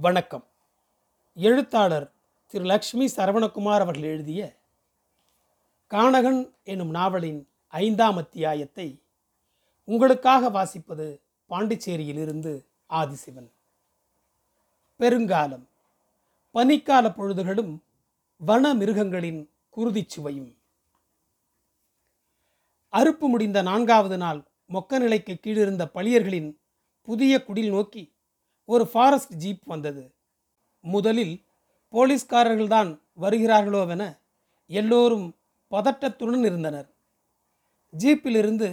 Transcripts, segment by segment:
வணக்கம். எழுத்தாளர் திரு லக்ஷ்மி சரவணகுமார் அவர்கள் எழுதிய கானகன் எனும் நாவலின் ஐந்தாம் அத்தியாயத்தை உங்களுக்காக வாசிப்பது பாண்டிச்சேரியிலிருந்து ஆதிசிவன். பெருங்காலம். பனிக்கால பொழுதுகளும் வன மிருகங்களின் குருதிச் சுவையும். அறுப்பு முடிந்த நான்காவது நாள் மொக்க நிலைக்கு கீழிருந்த பளியர்களின் புதிய குடில் நோக்கி ஒரு ஃபாரஸ்ட் ஜீப் வந்தது. முதலில் போலீஸ்காரர்கள்தான் வருகிறார்களோவென எல்லோரும் பதட்டத்துடன் இருந்தனர். ஜீப்பிலிருந்து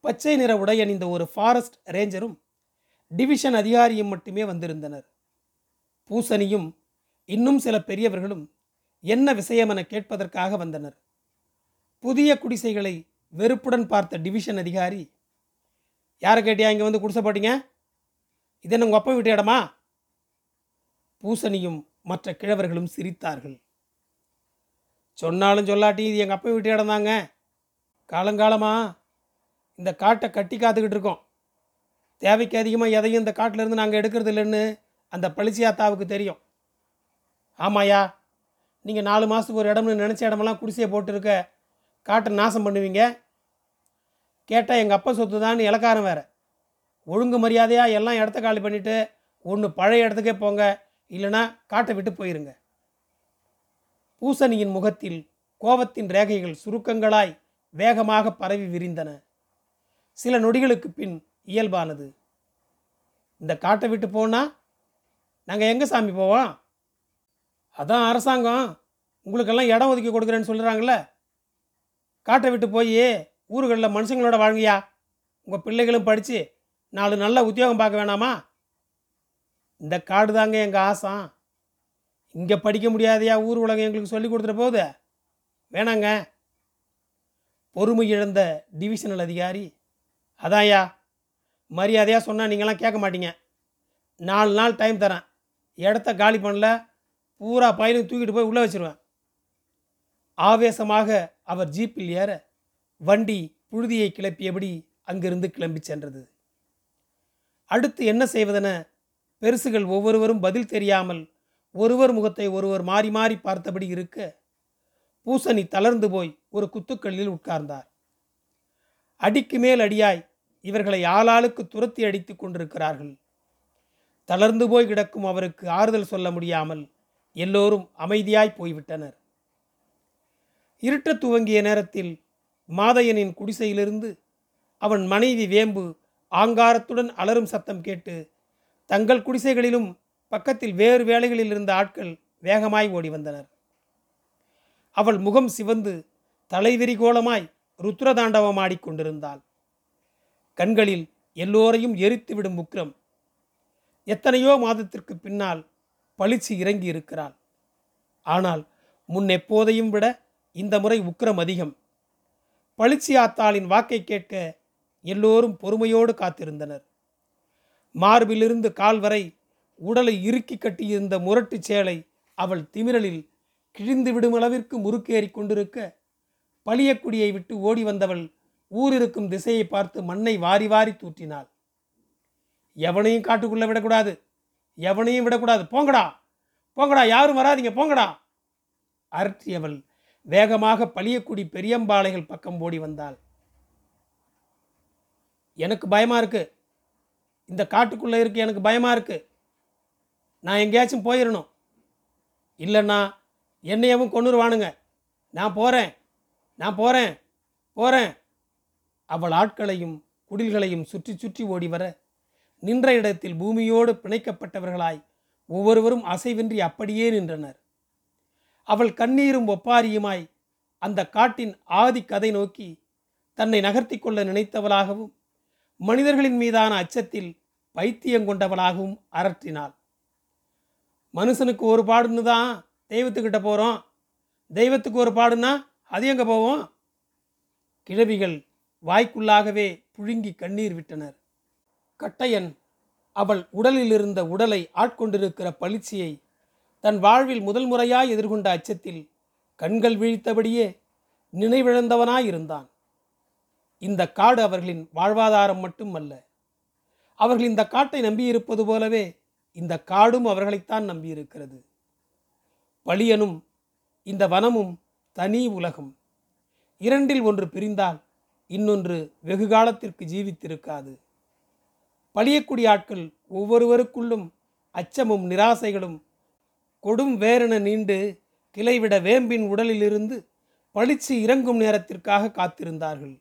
பச்சை நிற உடை அணிந்த ஒரு ஃபாரஸ்ட் ரேஞ்சரும் டிவிஷன் அதிகாரியும் மட்டுமே வந்திருந்தனர். பூசணியும் இன்னும் சில பெரியவர்களும் என்ன விஷயமென கேட்பதற்காக வந்தனர். புதிய குடிசைகளை வெறுப்புடன் பார்த்த டிவிஷன் அதிகாரி யாரை கேட்டியா இங்கே வந்து குடிசை போட்டீங்க? இது என்ன உங்கள் அப்பா வீட்டு இடமா? பூசணியும் மற்ற கிழவர்களும் சிரித்தார்கள். சொன்னாலும் சொல்லாட்டி இது எங்கள் அப்பா வீட்டு இடம் தாங்க. காலங்காலமாக இந்த காட்டை கட்டி காத்துக்கிட்டு இருக்கோம். தேவைக்கு அதிகமாக எதையும் இந்த காட்டிலேருந்து நாங்கள் எடுக்கிறது இல்லைன்னு அந்த பளிச்சியாத்தாவுக்கு தெரியும். ஆமாயா நீங்கள் நாலு மாதத்துக்கு ஒரு இடம்னு நினச்ச இடமெல்லாம் குடிசையை போட்டுருக்க காட்டை நாசம் பண்ணுவீங்க? கேட்டால் எங்கள் அப்பா சொத்து தான் இலக்காரம் வேறு. ஒழுங்கு மரியாதையாக எல்லாம் இடத்த காலி பண்ணிவிட்டு ஒன்று பழைய இடத்துக்கே போங்க. இல்லைன்னா காட்டை விட்டு போயிருங்க. பூசணியின் முகத்தில் கோபத்தின் ரேகைகள் சுருக்கங்களாய் வேகமாக பரவி விரிந்தன. சில நொடிகளுக்கு பின் இயல்பானது. இந்த காட்டை விட்டு போனால் நாங்கள் எங்கே சாமி போவோம்? அதான் அரசாங்கம். உங்களுக்கெல்லாம் இடம் ஒதுக்கி கொடுக்குறேன்னு சொல்கிறாங்கள காட்டை விட்டு போய் ஊர்களில் மனுஷங்களோட வாழ்ங்கயா உங்கள் பிள்ளைகளும் படித்து நாலு நல்ல உத்தியோகம் பார்க்க வேணாமா? இந்த காடு தாங்க எங்கள் ஆசாம் இங்கே படிக்க முடியாதையா ஊர் உலகம் எங்களுக்கு சொல்லி கொடுத்துட்டு போகுது. வேணாங்க. பொறுமை இழந்த டிவிஷனல் அதிகாரி. அதான்யா மரியாதையாக சொன்னால் நீங்களாம் கேட்க மாட்டீங்க. நாலு நாள் டைம் தரேன். இடத்த காலி பண்ணல பூரா பயிலும் தூக்கிட்டு போய் உள்ளே வச்சுருவேன். ஆவேசமாக அவர் ஜீப்பில் ஏற வண்டி புழுதியை கிளப்பியபடி அங்கிருந்து கிளம்பி சென்றது. அடுத்து என்ன செய்வதென பெருசுகள் ஒவ்வொருவரும் பதில் தெரியாமல் ஒருவர் முகத்தை ஒருவர் மாறி மாறி பார்த்தபடி இருக்க பூசணி தளர்ந்து போய் ஒரு குத்துக்கல்லில் உட்கார்ந்தார். அடிக்கு மேல் அடியாய் இவர்களை ஆளாளுக்கு துரத்தி அடித்துக் கொண்டிருக்கிறார்கள். தளர்ந்து போய் கிடக்கும் அவருக்கு ஆறுதல் சொல்ல முடியாமல் எல்லோரும் அமைதியாய் போய்விட்டனர். இருட்டத் துவங்கிய நேரத்தில் மாதையனின் குடிசையிலிருந்து அவன் மனைவி வேம்பு ஆங்காரத்துடன் அலரும் சத்தம் கேட்டு தங்கள் குடிசைகளிலும் பக்கத்தில் வேறு வேலைகளில் இருந்த ஆட்கள் வேகமாய் ஓடி வந்தனர். அவள் முகம் சிவந்து தலைவிரிகோலமாய் ருத்ரதாண்டவம் ஆடிக்கொண்டிருந்தாள் கண்களில் எல்லோரையும் எரித்துவிடும் உக்ரம் எத்தனையோ மாதத்திற்கு பின்னால் பளிச்சு இறங்கி இருக்கிறாள். ஆனால் முன் எப்போதையும் விட இந்த முறை உக்ரம் அதிகம். பளிச்சி ஆத்தாளின் வாக்கை கேட்க எல்லோரும் பொறுமையோடு காத்திருந்தனர். மார்பிலிருந்து கால் வரை உடலை இறுக்கி கட்டியிருந்த முரட்டுச் சேலை அவள் திமிரலில் கிழிந்து விடும் அளவிற்கு முறுக்கேறி கொண்டிருக்க பழியக்குடியை விட்டு ஓடி வந்தவள் ஊரிருக்கும் திசையை பார்த்து மண்ணை வாரி வாரி தூற்றினாள். எவனையும் காட்டுக்குள்ளே விடக்கூடாது. எவனையும் விடக்கூடாது. போங்கடா. போங்கடா. யாரும் வராதீங்க. போங்கடா. அரற்றியவள் வேகமாக பளியக்குடி பெரியம்பாளைகள் பக்கம் ஓடி வந்தாள். எனக்கு பயமாக இருக்குது இந்த காட்டுக்குள்ளே இருக்கு எனக்கு பயமாக இருக்குது நான் எங்கேயாச்சும் போயிடணும் இல்லைன்னா என்னையவும் கொண்டுருவானுங்க நான் போகிறேன் நான் போகிறேன் போகிறேன் அவள் ஆட்களையும் குடில்களையும் சுற்றி சுற்றி ஓடி வர நின்ற இடத்தில் பூமியோடு பிணைக்கப்பட்டவர்களாய் ஒவ்வொருவரும் அசைவின்றி அப்படியே நின்றனர். அவள் கண்ணீரும் ஒப்பாரியுமாய் அந்த காட்டின் ஆதி கதை நோக்கி தன்னை நகர்த்தி கொள்ள நினைத்தவளாகவும் மனிதர்களின் மீதான அச்சத்தில் பைத்தியம் கொண்டவளாகவும் அரற்றினாள் மனுஷனுக்கு ஒரு பாடுன்னு தான் தெய்வத்துக்கிட்ட போகிறோம் தெய்வத்துக்கு ஒரு பாடுன்னா அது எங்கே போவோம்? கிழவிகள் வாய்க்குள்ளாகவே புழுங்கி கண்ணீர் விட்டனர். கட்டையன் அவள் உடலில் இருந்த உடலை ஆட்கொண்டிருக்கிற பளிச்சியை தன் வாழ்வில் முதல் முறையாய் எதிர்கொண்ட அச்சத்தில் கண்கள் விழித்தபடியே நினைவிழந்தவனாயிருந்தான். இந்த காடு அவர்களின் வாழ்வாதாரம் மட்டுமல்ல அவர்கள் இந்த காட்டை நம்பியிருப்பது போலவே இந்த காடும் அவர்களைத்தான் நம்பியிருக்கிறது. பழியனும் இந்த வனமும் தனி உலகம். இரண்டில் ஒன்று பிரிந்தால் இன்னொன்று வெகு காலத்திற்கு ஜீவித்திருக்காது. பழியக்கூடிய ஆட்கள் ஒவ்வொருவருக்குள்ளும் அச்சமும் நிராசைகளும் கொடும் வேரென நீண்டு கிளைவிட வேம்பின் உடலிலிருந்து பளிச்சு இறங்கும் நேரத்திற்காக காத்திருந்தார்கள்.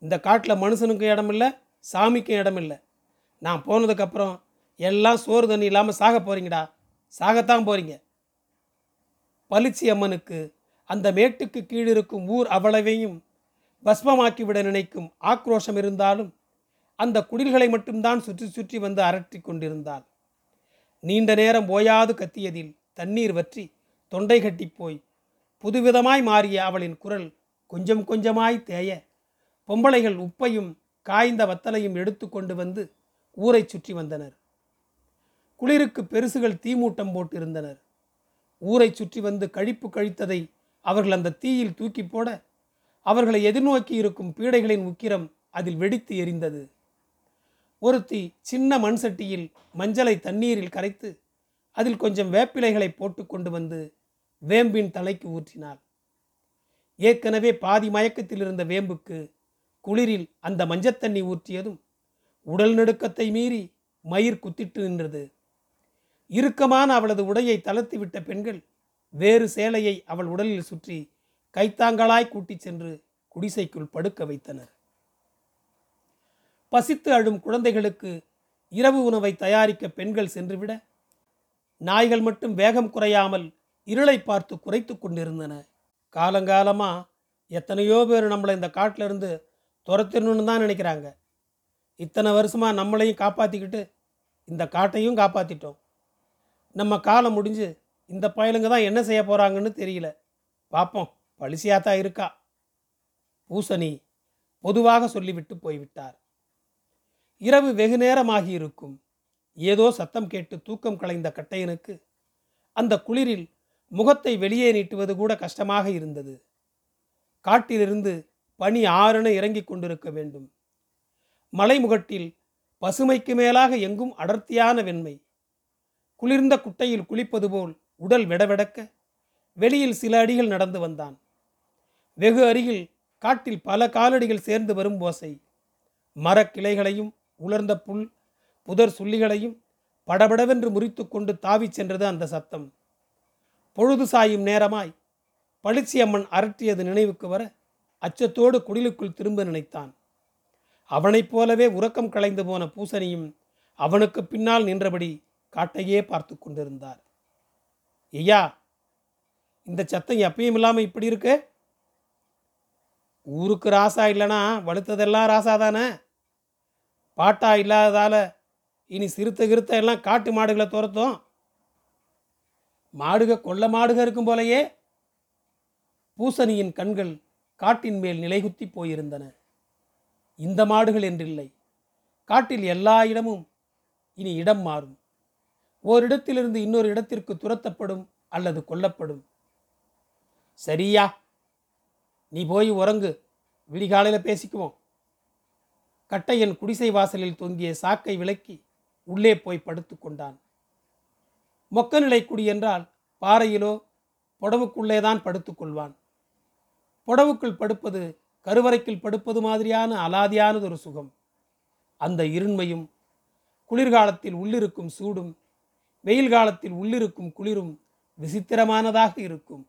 இந்த காட்டில் மனுஷனுக்கும் இடம் இல்லை சாமிக்கும் இடம் இல்லை நான் போனதுக்கப்புறம் எல்லாம் சோறு தண்ணி இல்லாமல் சாக போகிறீங்கடா சாகத்தான் போகிறீங்க பளிச்சி அம்மனுக்கு அந்த மேட்டுக்கு கீழிருக்கும் ஊர் அவ்வளவையும் பஸ்மமாக்கிவிட நினைக்கும் ஆக்ரோஷம் இருந்தாலும் அந்த குடில்களை மட்டும்தான் சுற்றி சுற்றி வந்து அரட்டி கொண்டிருந்தாள். நீண்ட நேரம் ஓயாது கத்தியதில் தண்ணீர் வற்றி தொண்டை கட்டி போய் புதுவிதமாய் மாறிய அவளின் குரல் கொஞ்சம் கொஞ்சமாய் தேய பொம்பளைகள் உப்பையும் காய்ந்த வத்தலையும் எடுத்து கொண்டு வந்து ஊரை சுற்றி வந்தனர். குளிருக்கு பெருசுகள் தீமூட்டம் போட்டிருந்தனர். ஊரை சுற்றி வந்து கழிப்பு கழித்ததை அவர்கள் அந்த தீயில் தூக்கி போட அவர்களை எதிர்நோக்கி இருக்கும் பீடைகளின் உக்கிரம் அதில் வெடித்து எரிந்தது. ஒருத்தி சின்ன மண் சட்டியில் மஞ்சளை தண்ணீரில் கரைத்து அதில் கொஞ்சம் வேப்பிலைகளை போட்டு கொண்டு வந்து வேம்பின் தலைக்கு ஊற்றினாள். ஏற்கனவே பாதி மயக்கத்தில் இருந்த வேம்புக்கு குளிரில் அந்த மஞ்சத்தண்ணி ஊற்றியதும் உடல் நடுக்கத்தை மீறி மயிர் குத்திட்டு நின்றது. இறுக்கமான அவளது உடையை தளர்த்தி விட்ட பெண்கள் வேறு சேலையை அவள் உடலில் சுற்றி கைத்தாங்களாய் கூட்டிச் சென்று குடிசைக்குள் படுக்க வைத்தனர். பசித்து அழும் குழந்தைகளுக்கு இரவு உணவை தயாரிக்க பெண்கள் சென்றுவிட நாய்கள் மட்டும் வேகம் குறையாமல் இருளை பார்த்து குறைத்து கொண்டிருந்தன. காலங்காலமாக எத்தனையோ பேர் நம்மளை இந்த காட்டிலிருந்து துரத்திடணும்னு தான் நினைக்கிறாங்க. இத்தனை வருஷமாக நம்மளையும் காப்பாற்றிக்கிட்டு இந்த காட்டையும் காப்பாற்றிட்டோம் நம்ம காலம் முடிஞ்சு இந்த பயலுங்க தான் என்ன செய்ய போகிறாங்கன்னு தெரியல. பார்ப்போம் பழிசியாத்தான் இருக்கா? பூசணி பொதுவாக சொல்லிவிட்டு போய்விட்டார். இரவு வெகு நேரமாகி இருக்கும். ஏதோ சத்தம் கேட்டு தூக்கம் கலைந்த கட்டையனுக்கு அந்த குளிரில் முகத்தை வெளியே நீட்டுவது கூட கஷ்டமாக இருந்தது. காட்டிலிருந்து பனி ஆறென இறங்கிக் கொண்டிருக்க வேண்டும். மலைமுகட்டில் பசுமைக்கு மேலாக எங்கும் அடர்த்தியான வெண்மை. குளிர்ந்த குட்டையில் குளிப்பது போல் உடல் விடவிடக்க வெளியில் சில அடிகள் நடந்து வந்தான். வெகு அருகில் காட்டில் பல காலடிகள் சேர்ந்து வரும் ஓசை. மரக்கிளைகளையும் உலர்ந்த புல் புதர் சுள்ளிகளையும் படபடவென்று முறித்து கொண்டு தாவிச் சென்றது அந்த சத்தம். பொழுது சாயும் நேரமாய் பளிச்சியம்மன் அரட்டியது நினைவுக்கு வர அச்சத்தோடு குடிலுக்குள் திரும்ப நினைத்தான். அவனைப் போலவே உறக்கம் களைந்து போன பூசணியும் அவனுக்கு பின்னால் நின்றபடி காட்டையே பார்த்து கொண்டிருந்தார். ஐயா இந்த சத்தம் எப்பயும் இல்லாமல் இப்படி இருக்கு? ஊருக்கு ராசா இல்லைனா வலுத்ததெல்லாம் ராசா தானே? பாட்டா இல்லாததால் இனி சிறுத்த கிருத்த எல்லாம் காட்டு மாடுகளை துரத்தும்? மாடுக கொள்ள மாடுக இருக்கும் போலயே? பூசணியின் கண்கள் காட்டின் மேல் நிலைகுத்தி போயிருந்தன. இந்த மாடுகள் என்றில்லை. காட்டில் எல்லா இடமும் இனி இடம் மாறும். ஓரிடத்திலிருந்து இன்னொரு இடத்திற்கு துரத்தப்படும் அல்லது கொல்லப்படும். சரியா? நீ போய் உறங்கு. விடிகாலையில் பேசிக்குவோம். கட்டையன் குடிசை வாசலில் தொங்கிய சாக்கை விலக்கி உள்ளே போய் படுத்து கொண்டான். மொக்க நிலை குடி என்றால் பாறையிலோ புடவுக்குள்ளே தான் படுத்துக்கொள்வான் புடவுக்குள் படுப்பது கருவறைக்குள் படுப்பது மாதிரியான அலாதியானது ஒரு சுகம். அந்த இருண்மையும் குளிர்காலத்தில் உள்ளிருக்கும் சூடும் வெயில் காலத்தில் உள்ளிருக்கும் குளிரும் விசித்திரமானதாக இருக்கும்.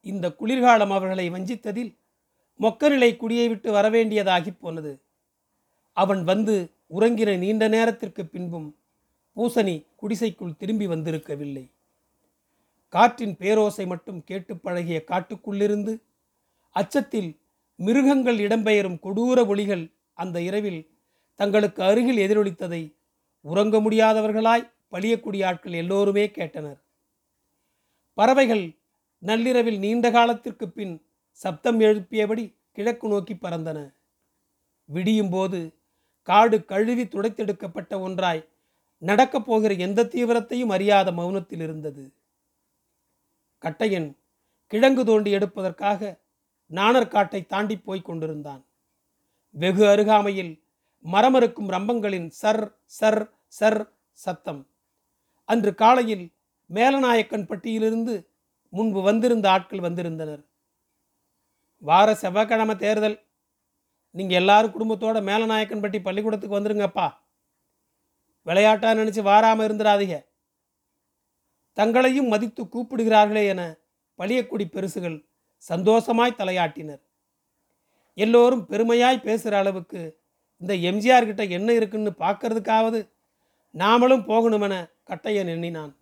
இந்த குளிர்காலம் அவர்களை வஞ்சித்ததில் மொக்கநிலை குடியை விட்டு வரவேண்டியதாகி போனது. அவன் வந்து உறங்கின நீண்ட நேரத்திற்கு பின்பும் பூசணி குடிசைக்குள் திரும்பி வந்திருக்கவில்லை. காற்றின் பேரோசை மட்டும் கேட்டு பழகிய காட்டுக்குள்ளிருந்து அச்சத்தில் மிருகங்கள் இடம்பெயரும் கொடூர ஒளிகள் அந்த இரவில் தங்களுக்கு அருகில் எதிரொலித்ததை உறங்க முடியாதவர்களாய் பழியக்கூடிய ஆட்கள் எல்லோருமே கேட்டனர். பறவைகள் நள்ளிரவில் நீண்ட காலத்திற்கு பின் சப்தம் எழுப்பியபடி கிழக்கு நோக்கி பறந்தன. விடியும் போது காடு கழுவி துடைத்தெடுக்கப்பட்ட ஒன்றாய் நடக்கப் போகிற எந்த தீவிரத்தையும் அறியாத மௌனத்தில் இருந்தது. கட்டையன் கிழங்கு தோண்டி எடுப்பதற்காக நாணர்காட்டை தாண்டி போய்க் கொண்டிருந்தான். வெகு அருகாமையில் மரமறுக்கும் ரம்பங்களின் சர் சர் சர் சத்தம். அன்று காலையில் மேலநாயக்கன் பட்டியிலிருந்து முன்பு வந்திருந்த ஆட்கள் வந்திருந்தனர். வார செவ்வாய்க்கிழமை தேர்தல். நீங்கள் எல்லாரும் குடும்பத்தோட மேலநாயக்கன் பட்டி பள்ளிக்கூடத்துக்கு வந்துருங்கப்பா. விளையாட்டா நினச்சி வாராமல் இருந்துடாதீங்க. தங்களையும் மதித்து கூப்பிடுகிறார்களே என பழியக்குடி பெருசுகள் சந்தோஷமாய் தலையாட்டினர். எல்லோரும் பெருமையாய் பேசுகிற அளவுக்கு இந்த எம்ஜிஆர் கிட்ட என்ன இருக்குன்னு பார்க்கறதுக்காவது நாமளும் போகணுமென கட்டையன் எண்ணினான்.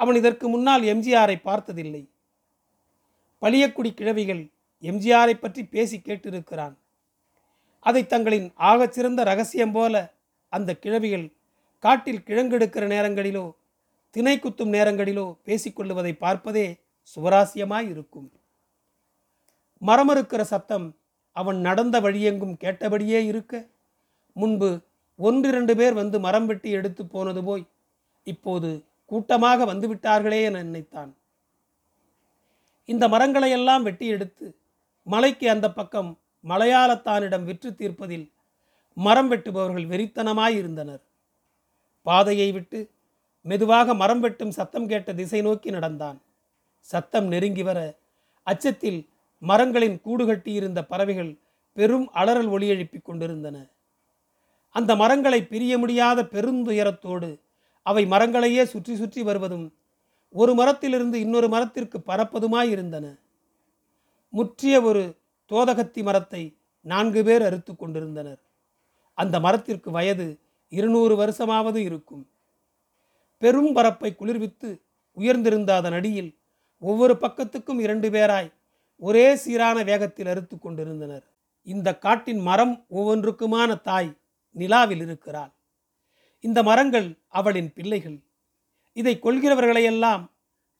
அவன் இதற்கு முன்னால் எம்ஜிஆரை பார்த்ததில்லை. பழியக்குடி கிழவிகள் எம்ஜிஆரை பற்றி பேசி கேட்டிருக்கிறான். அதை தங்களின் ஆகச்சிறந்த ரகசியம் போல அந்த கிழவிகள் காட்டில் கிழங்கெடுக்கிற நேரங்களிலோ திணை குத்தும் நேரங்களிலோ பேசிக்கொள்ளுவதை பார்ப்பதே சுவராசியமாய் இருக்கும். மரமறுக்கிற சத்தம் அவன் நடந்த வழியெங்கும் கேட்டபடியே இருக்க. முன்பு ஒன்றிரண்டு பேர் வந்து மரம் வெட்டி எடுத்து போனது போய் இப்போது கூட்டமாக வந்துவிட்டார்களே என நினைத்தான். இந்த மரங்களையெல்லாம் வெட்டி எடுத்து மலைக்கு அந்த பக்கம் மலையாளத்தானிடம் விற்று தீர்ப்பதில் மரம் வெட்டுபவர்கள் வெறித்தனமாயிருந்தனர் பாதையை விட்டு மெதுவாக மரம் வெட்டும் சத்தம் கேட்ட திசை நோக்கி நடந்தான். சத்தம் நெருங்கி வர அச்சத்தில் மரங்களின் கூடு கட்டியிருந்த பறவைகள் பெரும் அலறல் ஒளி எழுப்பிக் கொண்டிருந்தன. அந்த மரங்களை பிரிய முடியாத பெருந்துயரத்தோடு அவை மரங்களையே சுற்றி சுற்றி வருவதும் ஒரு மரத்திலிருந்து இன்னொரு மரத்திற்கு பறப்பதுமாய் இருந்தன. முற்றிய ஒரு தோதகத்தி மரத்தை நான்கு பேர் அறுத்து கொண்டிருந்தனர். அந்த மரத்திற்கு வயது இருநூறு வருஷமாவது இருக்கும். பெரும் பரப்பை குளிர்வித்து உயர்ந்திருந்த அதன் அடியில் ஒவ்வொரு பக்கத்துக்கும் இரண்டு பேராய் ஒரே சீரான வேகத்தில் அறுத்து கொண்டிருந்தனர். இந்த காட்டின் மரம் ஒவ்வொன்றுக்குமான தாய் நிலாவில் இருக்கிறாள். இந்த மரங்கள் அவளின் பிள்ளைகள். இதை கொள்கிறவர்களையெல்லாம்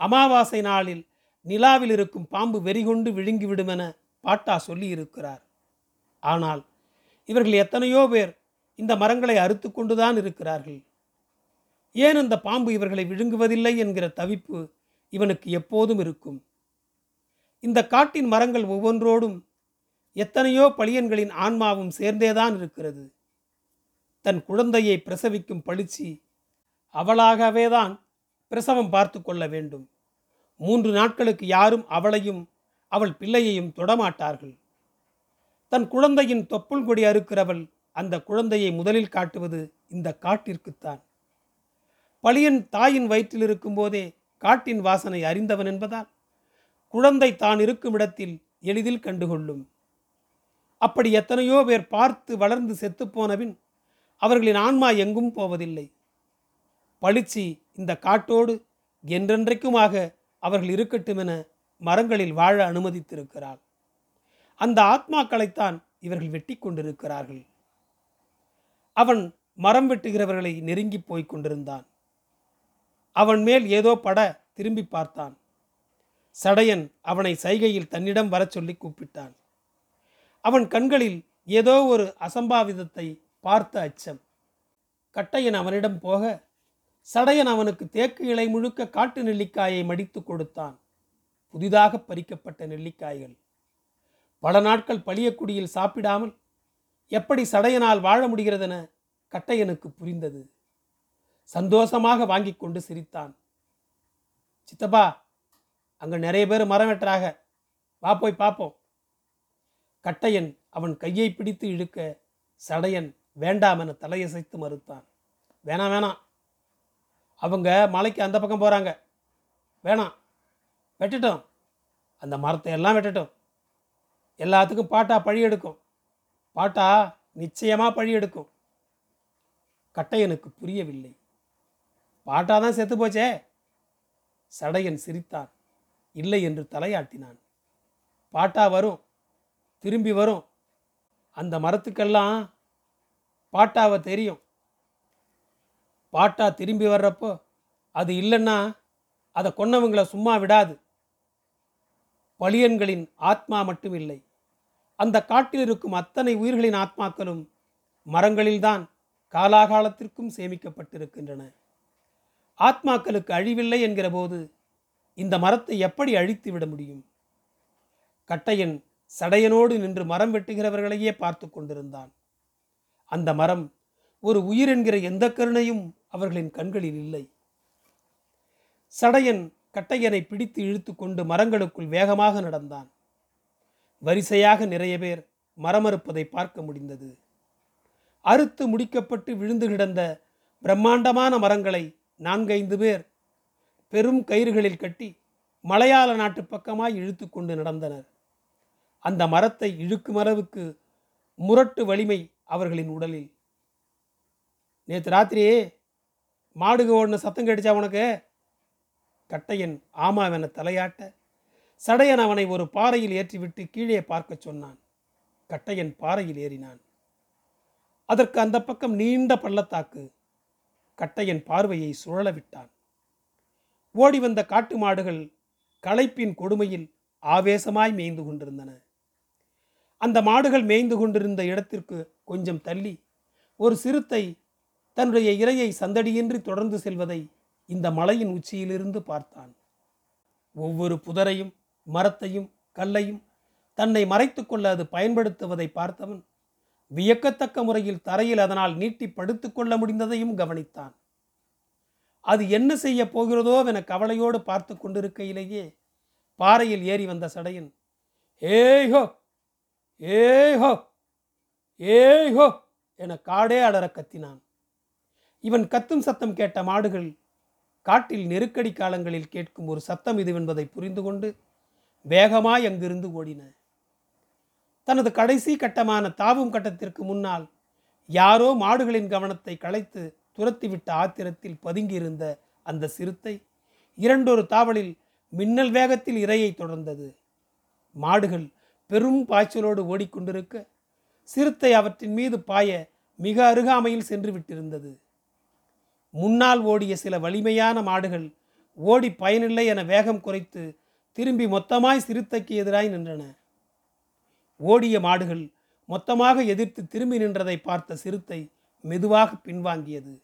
அமாவாசை நாளில் நிலாவில் இருக்கும் பாம்பு வெறிகொண்டு விழுங்கிவிடுமென பாட்டா சொல்லியிருக்கிறார். ஆனால் இவர்கள் எத்தனையோ பேர் இந்த மரங்களை அறுத்து கொண்டுதான் இருக்கிறார்கள். ஏன் இந்த பாம்பு இவர்களை விழுங்குவதில்லை என்கிற தவிப்பு இவனுக்கு எப்போதும் இருக்கும். இந்த காட்டின் மரங்கள் ஒவ்வொன்றோடும் எத்தனையோ பழியன்களின் ஆன்மாவும் சேர்ந்தேதான் இருக்கிறது. தன் குழந்தையை பிரசவிக்கும் பளிச்சி அவளாகவே தான் பிரசவம் பார்த்து கொள்ள வேண்டும். மூன்று நாட்களுக்கு யாரும் அவளையும் அவள் பிள்ளையையும் தொடமாட்டார்கள். தன் குழந்தையின் தொப்புள் கொடி அறுக்கிறவள் அந்த குழந்தையை முதலில் காட்டுவது இந்த காட்டிற்குத்தான். பழியன் தாயின் வயிற்றில் இருக்கும்போதே காட்டின் வாசனை அறிந்தவன் என்பதால் குழந்தை தான் இருக்கும் இடத்தில் எளிதில் கண்டுகொள்ளும். அப்படி எத்தனையோ பேர் பார்த்து வளர்ந்து செத்துப்போனபின் அவர்களின் ஆன்மா எங்கும் போவதில்லை. பளிச்சி இந்த காட்டோடு என்றென்றைக்குமாக அவர்கள் இருக்கட்டும் என மரங்களில் வாழ அனுமதித்திருக்கிறாள். அந்த ஆத்மாக்களைத்தான் இவர்கள் வெட்டி கொண்டிருக்கிறார்கள். அவன் மரம் வெட்டுகிறவர்களை நெருங்கி போய்க் கொண்டிருந்தான். அவன் மேல் ஏதோ பட திரும்பி பார்த்தான். சடையன் அவனை சைகையில் தன்னிடம் வரச் சொல்லி கூப்பிட்டான். அவன் கண்களில் ஏதோ ஒரு அசம்பாவிதத்தை பார்த்த அச்சம். கட்டையன் அவனிடம் போக சடையன் அவனுக்கு தேக்கு இலை முழுக்க காட்டு நெல்லிக்காயை மடித்து கொடுத்தான். புதிதாக பறிக்கப்பட்ட நெல்லிக்காய்கள். பல நாட்கள் பழியக்குடியில் சாப்பிடாமல் எப்படி சடையனால் வாழ முடிகிறதென கட்டையனுக்கு புரிந்தது. சந்தோஷமாக வாங்கி கொண்டு சிரித்தான். சித்தப்பா அங்கே நிறைய பேர் மரம் வெட்டுறாக வா போய் பார்ப்போம் கட்டையன் அவன் கையை பிடித்து இழுக்க சடையன் வேண்டாம் என தலையசைத்து மறுத்தான். வேணாம் வேணாம். அவங்க மலைக்கு அந்த பக்கம் போகிறாங்க வேணாம். வெட்டுட்டோம். அந்த மரத்தை எல்லாம் வெட்டட்டும். எல்லாத்துக்கும் பாட்டா பழி எடுக்கும். பாட்டா நிச்சயமாக பழி எடுக்கும். கட்டையனுக்கு புரியவில்லை. பாட்டா தான் செத்து போச்சே. சடையன் சிரித்தான். இல்லை என்று தலையாட்டினான். பாட்டா வரும் திரும்பி வரும். அந்த மரத்துக்கெல்லாம் பாட்டாவை தெரியும். பாட்டா திரும்பி வர்றப்போ அது இல்லைன்னா அதை கொன்னவங்களை சும்மா விடாது. பலியன்களின் ஆத்மா மட்டும் இல்லை அந்த காட்டில் இருக்கும் அத்தனை உயிர்களின் ஆத்மாக்களும் மரங்களில்தான் காலாகாலத்திற்கும் சேமிக்கப்பட்டிருக்கின்றன. ஆத்மாக்களுக்கு அழிவில்லை என்கிற போது இந்த மரத்தை எப்படி அழித்து விட முடியும்? கட்டையன் சடையனோடு நின்று மரம் வெட்டுகிறவர்களையே பார்த்து கொண்டிருந்தான். அந்த மரம் ஒரு உயிர் என்கிற எந்த கருணையும் அவர்களின் கண்களில் இல்லை. சடையன் கட்டையனை பிடித்து இழுத்து கொண்டு மரங்களுக்குள் வேகமாக நடந்தான். வரிசையாக நிறைய பேர் மரமறுப்பதை பார்க்க முடிந்தது. அறுத்து முடிக்கப்பட்டு விழுந்து கிடந்த பிரம்மாண்டமான மரங்களை நான்கைந்து பேர் பெரும் கயிறுகளில் கட்டி மலையாள நாட்டு பக்கமாய் இழுத்து கொண்டு நடந்தனர். அந்த மரத்தை இழுக்கும் அளவுக்கு முரட்டு வலிமை அவர்களின் உடலில். நேற்று ராத்திரியே மாடுக ஓடின சத்தம் கேட்டுச்சா உனக்கு? கட்டையன் ஆமாவென தலையாட்ட சடையன் அவனை ஒரு பாறையில் ஏற்றிவிட்டு கீழே பார்க்கச் சொன்னான். கட்டையன் பாறையில் ஏறினான். அதற்கு அந்த பக்கம் நீண்ட பள்ளத்தாக்கு கட்டையன் பார்வையை சுழல விட்டான். ஓடி வந்த காட்டு மாடுகள் களைப்பின் கொடுமையில் ஆவேசமாய் மேய்ந்து கொண்டிருந்தன. அந்த மாடுகள் மேய்ந்து கொண்டிருந்த இடத்திற்கு கொஞ்சம் தள்ளி ஒரு சிறுத்தை தன்னுடைய இரையை சந்தடியின்றி தொடர்ந்து செல்வதை இந்த மலையின் உச்சியிலிருந்து பார்த்தான். ஒவ்வொரு புதரையும் மரத்தையும் கல்லையும் தன்னை மறைத்துக்கொள்ள அது பயன்படுத்துவதை பார்த்தவன் வியக்கத்தக்க முறையில் தரையில் அதனால் நீட்டி படுத்துக்கொள்ள முடிந்ததையும் கவனித்தான். அது என்ன செய்ய போகிறதோ என கவலையோடு பார்த்து கொண்டிருக்கையிலேயே பாறையில் ஏறி வந்த சடையன் ஏய்ஹோ ஏய்ஹோ ஏய்ஹோ என காடே அலற கத்தினான். இவன் கத்தும் சத்தம் கேட்ட மாடுகள் காட்டில் நெருக்கடி காலங்களில் கேட்கும் ஒரு சத்தம் இதுவென்பதை புரிந்து கொண்டு வேகமாய் அங்கிருந்து ஓடின. தனது கடைசி கட்டமான தாவும் கட்டத்திற்கு முன்னால் யாரோ மாடுகளின் கவனத்தை களைத்து துரத்திவிட்ட ஆத்திரத்தில் பதுங்கியிருந்த அந்த சிறுத்தை இரண்டொரு தாவலில் மின்னல் வேகத்தில் இரையை தொடர்ந்தது. மாடுகள் பெரும் பாய்ச்சலோடு ஓடிக்கொண்டிருக்க சிறுத்தை அவற்றின் மீது பாய மிக அருகாமையில் சென்று விட்டிருந்தது முன்னால் ஓடிய சில வலிமையான மாடுகள் ஓடி பயனில்லை என வேகம் குறைத்து திரும்பி மொத்தமாய் சிறுத்தைக்கு எதிராய் நின்றன. ஓடிய மாடுகள் மொத்தமாக எதிர்த்து திரும்பி நின்றதை பார்த்த சிறுத்தை மெதுவாக பின்வாங்கியது.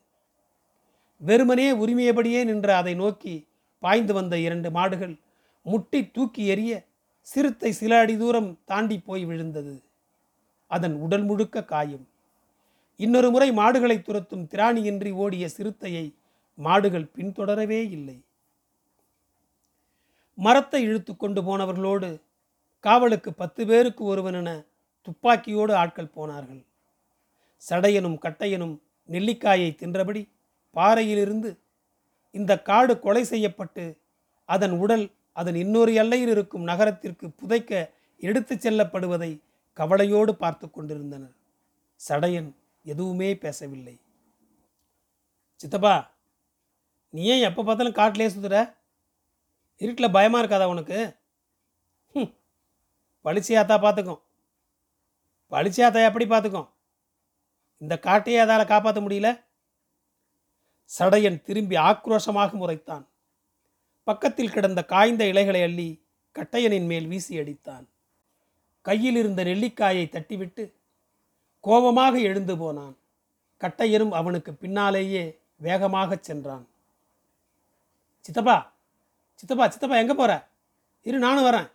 வெறுமனே உரிமையபடியே நின்ற அதை நோக்கி பாய்ந்து வந்த இரண்டு மாடுகள் முட்டி தூக்கி எறிய சிறுத்தை சில அடி தூரம் தாண்டி போய் விழுந்தது. அதன் உடல் முழுக்க காயம். இன்னொரு முறை மாடுகளை துரத்தும் திராணியின்றி ஓடிய சிறுத்தையை மாடுகள் பின்தொடரவே இல்லை. மரத்தை இழுத்து கொண்டு போனவர்களோடு காவலுக்கு பத்து பேருக்கு ஒருவனென துப்பாக்கியோடு ஆட்கள் போனார்கள். சடையனும் கட்டையனும் நெல்லிக்காயை தின்றபடி பாறையிலிருந்து இந்த காடு கொலை செய்யப்பட்டு அதன் உடல் அதன் இன்னொரு எல்லையில் இருக்கும் நகரத்திற்கு புதைக்க எடுத்துச் செல்லப்படுவதை கவலையோடு பார்த்து கொண்டிருந்தனர். சடையன் எதுவுமே பேசவில்லை. சித்தப்பா நீ ஏன் எப்போ பார்த்தாலும் காட்டிலே சுத்துற? இருட்டில் பயமாக இருக்காதா உனக்கு? ம் பளிச்சியாத்தா பார்த்துக்கும் பளிச்சியாத்தா எப்படி பார்த்துக்கும் இந்த காட்டையே அதால் காப்பாற்ற முடியல? சடையன் திரும்பி ஆக்ரோஷமாக முறைத்தான். பக்கத்தில் கிடந்த காய்ந்த இலைகளை அள்ளி கட்டையனின் மேல் வீசி அடித்தான். கையில் இருந்த நெல்லிக்காயை தட்டிவிட்டு கோபமாக எழுந்து போனான். கட்டையனும் அவனுக்கு பின்னாலேயே வேகமாகச் சென்றான். சித்தப்பா சித்தப்பா சித்தப்பா எங்கே போகிற இரு நானும் வரேன்.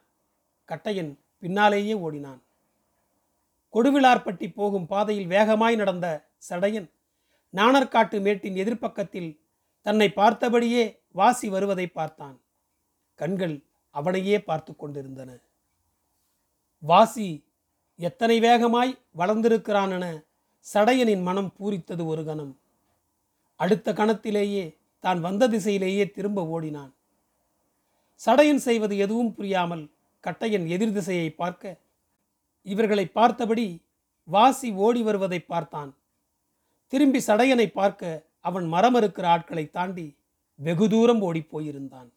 கட்டையன் பின்னாலேயே ஓடினான். கொடுவிலார்பட்டி போகும் பாதையில் வேகமாய் நடந்த சடையன் நாணர்காட்டு மேட்டின் எதிர்ப்பக்கத்தில் தன்னை பார்த்தபடியே வாசி வருவதை பார்த்தான். கண்கள் அவனையே பார்த்து கொண்டிருந்தன. வாசி எத்தனை வேகமாய் வளர்ந்திருக்கிறான் என சடையனின் மனம் பூரித்தது ஒரு கணம். அடுத்த கணத்திலேயே தான் வந்த திசையிலேயே திரும்ப ஓடினான். சடையன் செய்வது எதுவும் புரியாமல் கட்டையன் எதிர் திசையை பார்க்க இவர்களை பார்த்தபடி வாசி ஓடி வருவதை பார்த்தான். திரும்பி சடையனை பார்க்க அவன் மரம் இருக்கிற ஆட்களை தாண்டி வெகு தூரம் ஓடி போயிருந்தான்.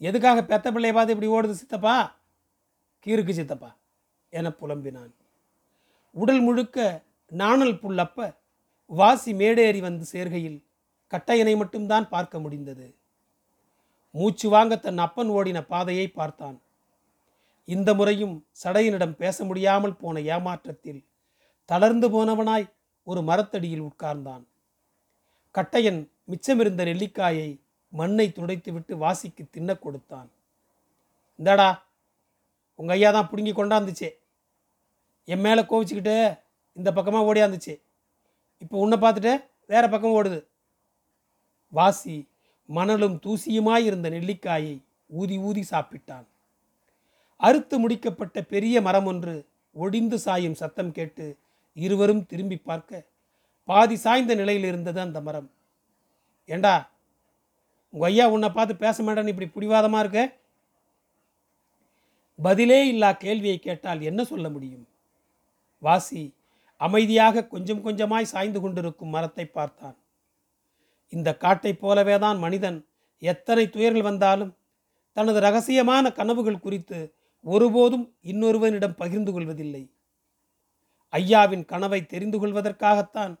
எதுக்காக பெத்த பிள்ளைய பார்த்து இப்படி ஓடுது சித்தப்பா? கீருக்கு சித்தப்பா என புலம்பினான். உடல் முழுக்க நாணல் புல்லப்ப வாசி மேடேறி வந்து சேர்கையில் கட்டையனை மட்டும்தான் பார்க்க முடிந்தது. மூச்சு வாங்க தன் அப்பன் ஓடின பாதையை பார்த்தான். இந்த முறையும் சடையனிடம் பேச முடியாமல் போன ஏமாற்றத்தில் தளர்ந்து போனவனாய் ஒரு மரத்தடியில் உட்கார்ந்தான். கட்டையன் மிச்சமிருந்த நெல்லிக்காயை மண்ணை துடைத்துவிட்டு வாசிக்கு தின்ன கொடுத்தான். இந்தாடா உங்கள் ஐயா தான் பிடுங்கி கொண்டாந்துச்சே. என் மேலே கோவிச்சுக்கிட்டு இந்த பக்கமாக ஓடியாந்துச்சு. இப்போ உன்னை பார்த்துட்டு வேற பக்கம் ஓடுது. வாசி மணலும் தூசியுமாய் இருந்த நெல்லிக்காயை ஊதி ஊதி சாப்பிட்டான். அறுத்து முடிக்கப்பட்ட பெரிய மரம் ஒன்று ஒடிந்து சாயும் சத்தம் கேட்டு இருவரும் திரும்பி பார்க்க பாதி சாய்ந்த நிலையில் இருந்தது அந்த மரம். ஏண்டா உங்கள் ஐயா உன்னை பார்த்து பேச மாட்டேன்னு இப்படி பிடிவாதமாக இருக்க? பதிலே இல்லா கேள்வியை கேட்டால் என்ன சொல்ல முடியும்? வாசி அமைதியாக கொஞ்சம் கொஞ்சமாய் சாய்ந்து கொண்டிருக்கும் மரத்தை பார்த்தான். இந்த காட்டைப் போலவே தான் மனிதன் எத்தனை துயர்கள் வந்தாலும் தனது ரகசியமான கனவுகள் குறித்து ஒருபோதும் இன்னொருவனிடம் பகிர்ந்து கொள்வதில்லை. ஐயாவின் கனவை தெரிந்து கொள்வதற்காகத்தான்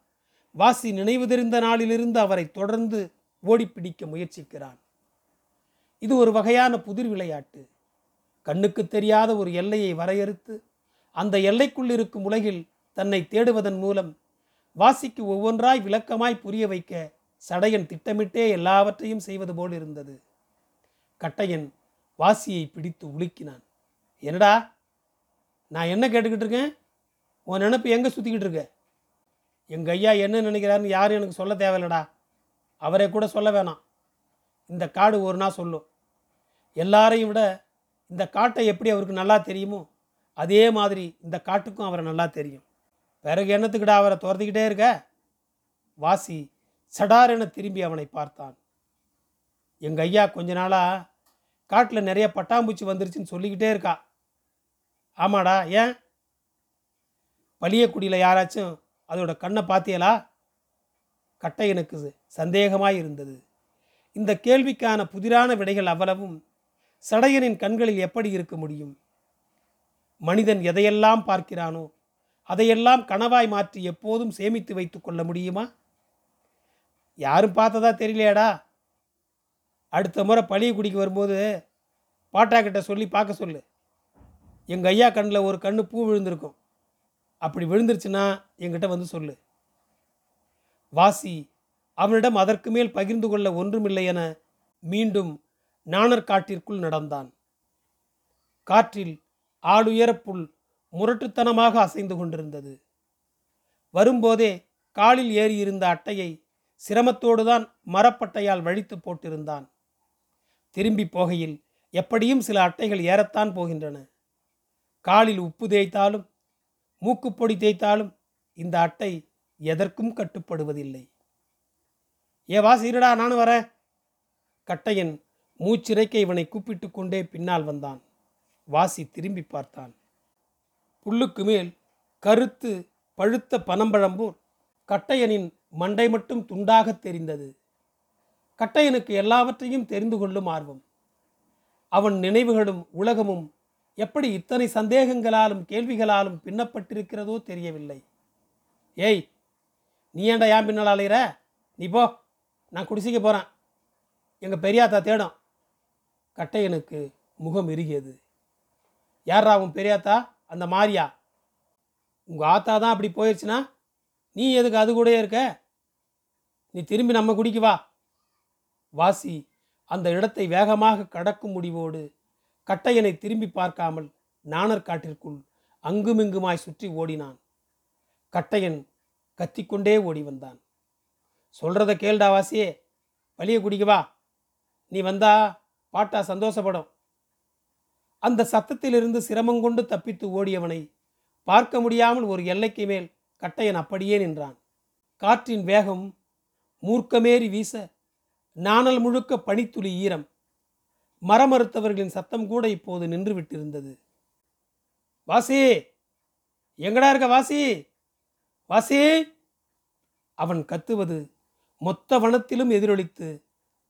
வாசி நினைவு தெரிந்த நாளிலிருந்து அவரை தொடர்ந்து ஓடிப்பிடிக்க முயற்சிக்கிறான். இது ஒரு வகையான புதிர் விளையாட்டு. கண்ணுக்கு தெரியாத ஒரு எல்லையை வரையறுத்து அந்த எல்லைக்குள் இருக்கும் உலகில் தன்னை தேடுவதன் மூலம் வாசிக்கு ஒவ்வொன்றாய் விளக்கமாய் புரிய வைக்க சடையன் திட்டமிட்டே எல்லாவற்றையும் செய்வது போல் இருந்தது. கட்டையன் வாசியை பிடித்து உலுக்கினான். என்னடா? நான் என்ன கேட்டுக்கிட்டு இருக்கேன்? உன் நினப்பு எங்கே சுற்றிக்கிட்டு இருக்க? எங்கள் ஐயா என்ன நினைக்கிறாருன்னு யாரும் எனக்கு சொல்ல தேவையில்லடா. அவரை கூட சொல்ல வேணாம். இந்த காடு ஒரு நாள் சொல்லும். எல்லாரையும் விட இந்த காட்டை எப்படி அவருக்கு நல்லா தெரியுமோ அதே மாதிரி இந்த காட்டுக்கும் அவரை நல்லா தெரியும். பிறகு என்னத்துக்குடா அவரை துரத்திக்கிட்டே இருக்க? வாசி சடாரென திரும்பி அவனை பார்த்தான். எங்கள் ஐயா கொஞ்ச நாளாக காட்டில் நிறைய பட்டாம்பூச்சி வந்துருச்சுன்னு சொல்லிக்கிட்டே இருக்கா. ஆமாடா ஏன்? பளியக்குடியில் யாராச்சும் அதோட கண்ணை பார்த்தியலா? கட்டையனுக்கு சந்தேகமாய் இருந்தது. இந்த கேள்விக்கான புதிரான விடைகள் அவ்வளவும் சடையனின் கண்களில் எப்படி இருக்க முடியும்? மனிதன் எதையெல்லாம் பார்க்கிறானோ அதையெல்லாம் கனவாய் மாற்றி எப்போதும் சேமித்து வைத்து கொள்ள முடியுமா? யாரும் பார்த்ததா தெரியலையாடா? அடுத்த முறை பழிய குடிக்கு வரும்போது பாட்டாக்கிட்ட சொல்லி பார்க்க சொல்லு. எங்கள் ஐயா கண்ணில் ஒரு கண்ணு பூ விழுந்திருக்கும். அப்படி விழுந்துருச்சுன்னா என்கிட்ட வந்து சொல்லு. வாசி அவனிடம் அதற்கு மேல் பகிர்ந்து கொள்ள ஒன்றுமில்லை என மீண்டும் நாணர் காட்டிற்குள் நடந்தான். காற்றில் ஆளுயரப்புள் புல் முரட்டுத்தனமாக அசைந்து கொண்டிருந்தது. வரும்போதே காலில் ஏறியிருந்த அட்டையை சிரமத்தோடுதான் மரப்பட்டையால் வழித்து போட்டிருந்தான். திரும்பி போகையில் எப்படியும் சில அட்டைகள் ஏறத்தான் போகின்றன. காலில் உப்பு தேய்த்தாலும் மூக்குப்பொடி தேய்த்தாலும் இந்த அட்டை எதற்கும் கட்டுப்படுவதில்லை. ஏ வா சீரடா நானும் வரேன் கட்டையன் மூச்சிறைக்க இவனை கூப்பிட்டு கொண்டே பின்னால் வந்தான். வாசி திரும்பி பார்த்தான். புல்லுக்கு மேல் கருத்து பழுத்த பனம்பழம்பூர் கட்டையனின் மண்டை மட்டும் துண்டாக தெரிந்தது. கட்டையனுக்கு எல்லாவற்றையும் தெரிந்து கொள்ளும் ஆர்வம். அவன் நினைவுகளும் உலகமும் எப்படி இத்தனை சந்தேகங்களாலும் கேள்விகளாலும் பின்னப்பட்டிருக்கிறதோ தெரியவில்லை. ஏய் நீ ஏன்டா ஏன் பின்னால் அலையிற? நீ போ நான் குடிசிக்க போகிறேன் எங்கள் பெரியாத்தா தேடும். கட்டையனுக்கு முகம் இறுகியது. யாரா உன் பெரியாத்தா? அந்த மாரியா? உங்கள் ஆத்தா தான் அப்படி போயிடுச்சுன்னா நீ எதுக்கு அது கூட இருக்க? நீ திரும்பி நம்ம குடிக்கு வா. வாசி அந்த இடத்தை வேகமாக கடக்கும் முடிவோடு கட்டையனை திரும்பி பார்க்காமல் நாணர் காட்டிற்குள் அங்குமிங்குமாய் சுற்றி ஓடினான். கட்டையன் கத்திக்கொண்டே ஓடி வந்தான். சொல்கிறத கேள்டா வாசியே வழியை குடிக்கவா நீ வந்தா பாட்டா சந்தோஷப்படும். அந்த சத்தத்திலிருந்து சிரமங்கொண்டு தப்பித்து ஓடியவனை பார்க்க முடியாமல் ஒரு எல்லைக்கு மேல் கட்டையன் அப்படியே நின்றான். காற்றின் வேகம் மூர்க்கமேறி வீச நாணல் முழுக்க பனித்துளி ஈரம் மரமறுத்தவர்களின் சத்தம் கூட இப்போது நின்று விட்டிருந்தது வாசி எங்கடா இருக்க வாசி? வாசி! அவன் கத்துவது மொத்த வனத்திலும் எதிரொலித்து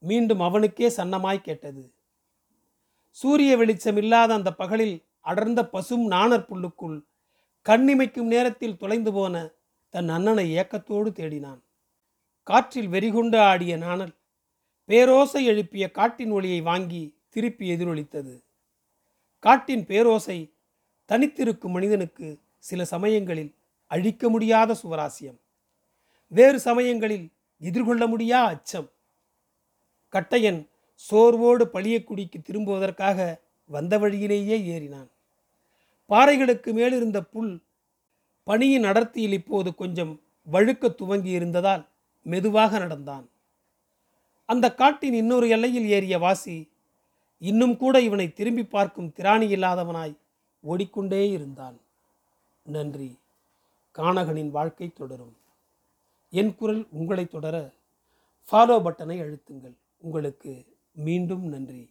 மீண்டும் அவனுக்கே சன்னமாய் கேட்டது. சூரிய வெளிச்சம் இல்லாத அந்த பகலில் அடர்ந்த பசும் நாணர் புல்லுக்குள் கண்ணிமைக்கும் நேரத்தில் தொலைந்து போன தன் அண்ணனை ஏக்கத்தோடு தேடினான். காற்றில் வெறிகொண்டு ஆடிய நாணல் பேரோசை எழுப்பிய காட்டின் ஒளியை வாங்கி திருப்பி எதிரொலித்தது. காட்டின் பேரோசை தனித்திருக்கும் மனிதனுக்கு சில சமயங்களில் அழிக்க முடியாத சுவராசியம். வேறு சமயங்களில் எதிர்கொள்ள முடியா அச்சம். கட்டையன் சோர்வோடு பழியக்குடிக்கு திரும்புவதற்காக வந்த வழியிலேயே ஏறினான். பாறைகளுக்கு மேலிருந்த புல் பனியின் அடர்த்தியில் இப்போது கொஞ்சம் வழுக்க துவங்கி இருந்ததால் மெதுவாக நடந்தான். அந்த காட்டின் இன்னொரு எல்லையில் ஏறிய வாசி இன்னும் கூட இவனை திரும்பி பார்க்கும் திராணி இல்லாதவனாய் ஓடிக்கொண்டே இருந்தான். நன்றி. கானகனின் வாழ்க்கை தொடரும். என் குரல் உங்களை தொடர ஃபாலோ பட்டனை அழுத்துங்கள். உங்களுக்கு மீண்டும் நன்றி.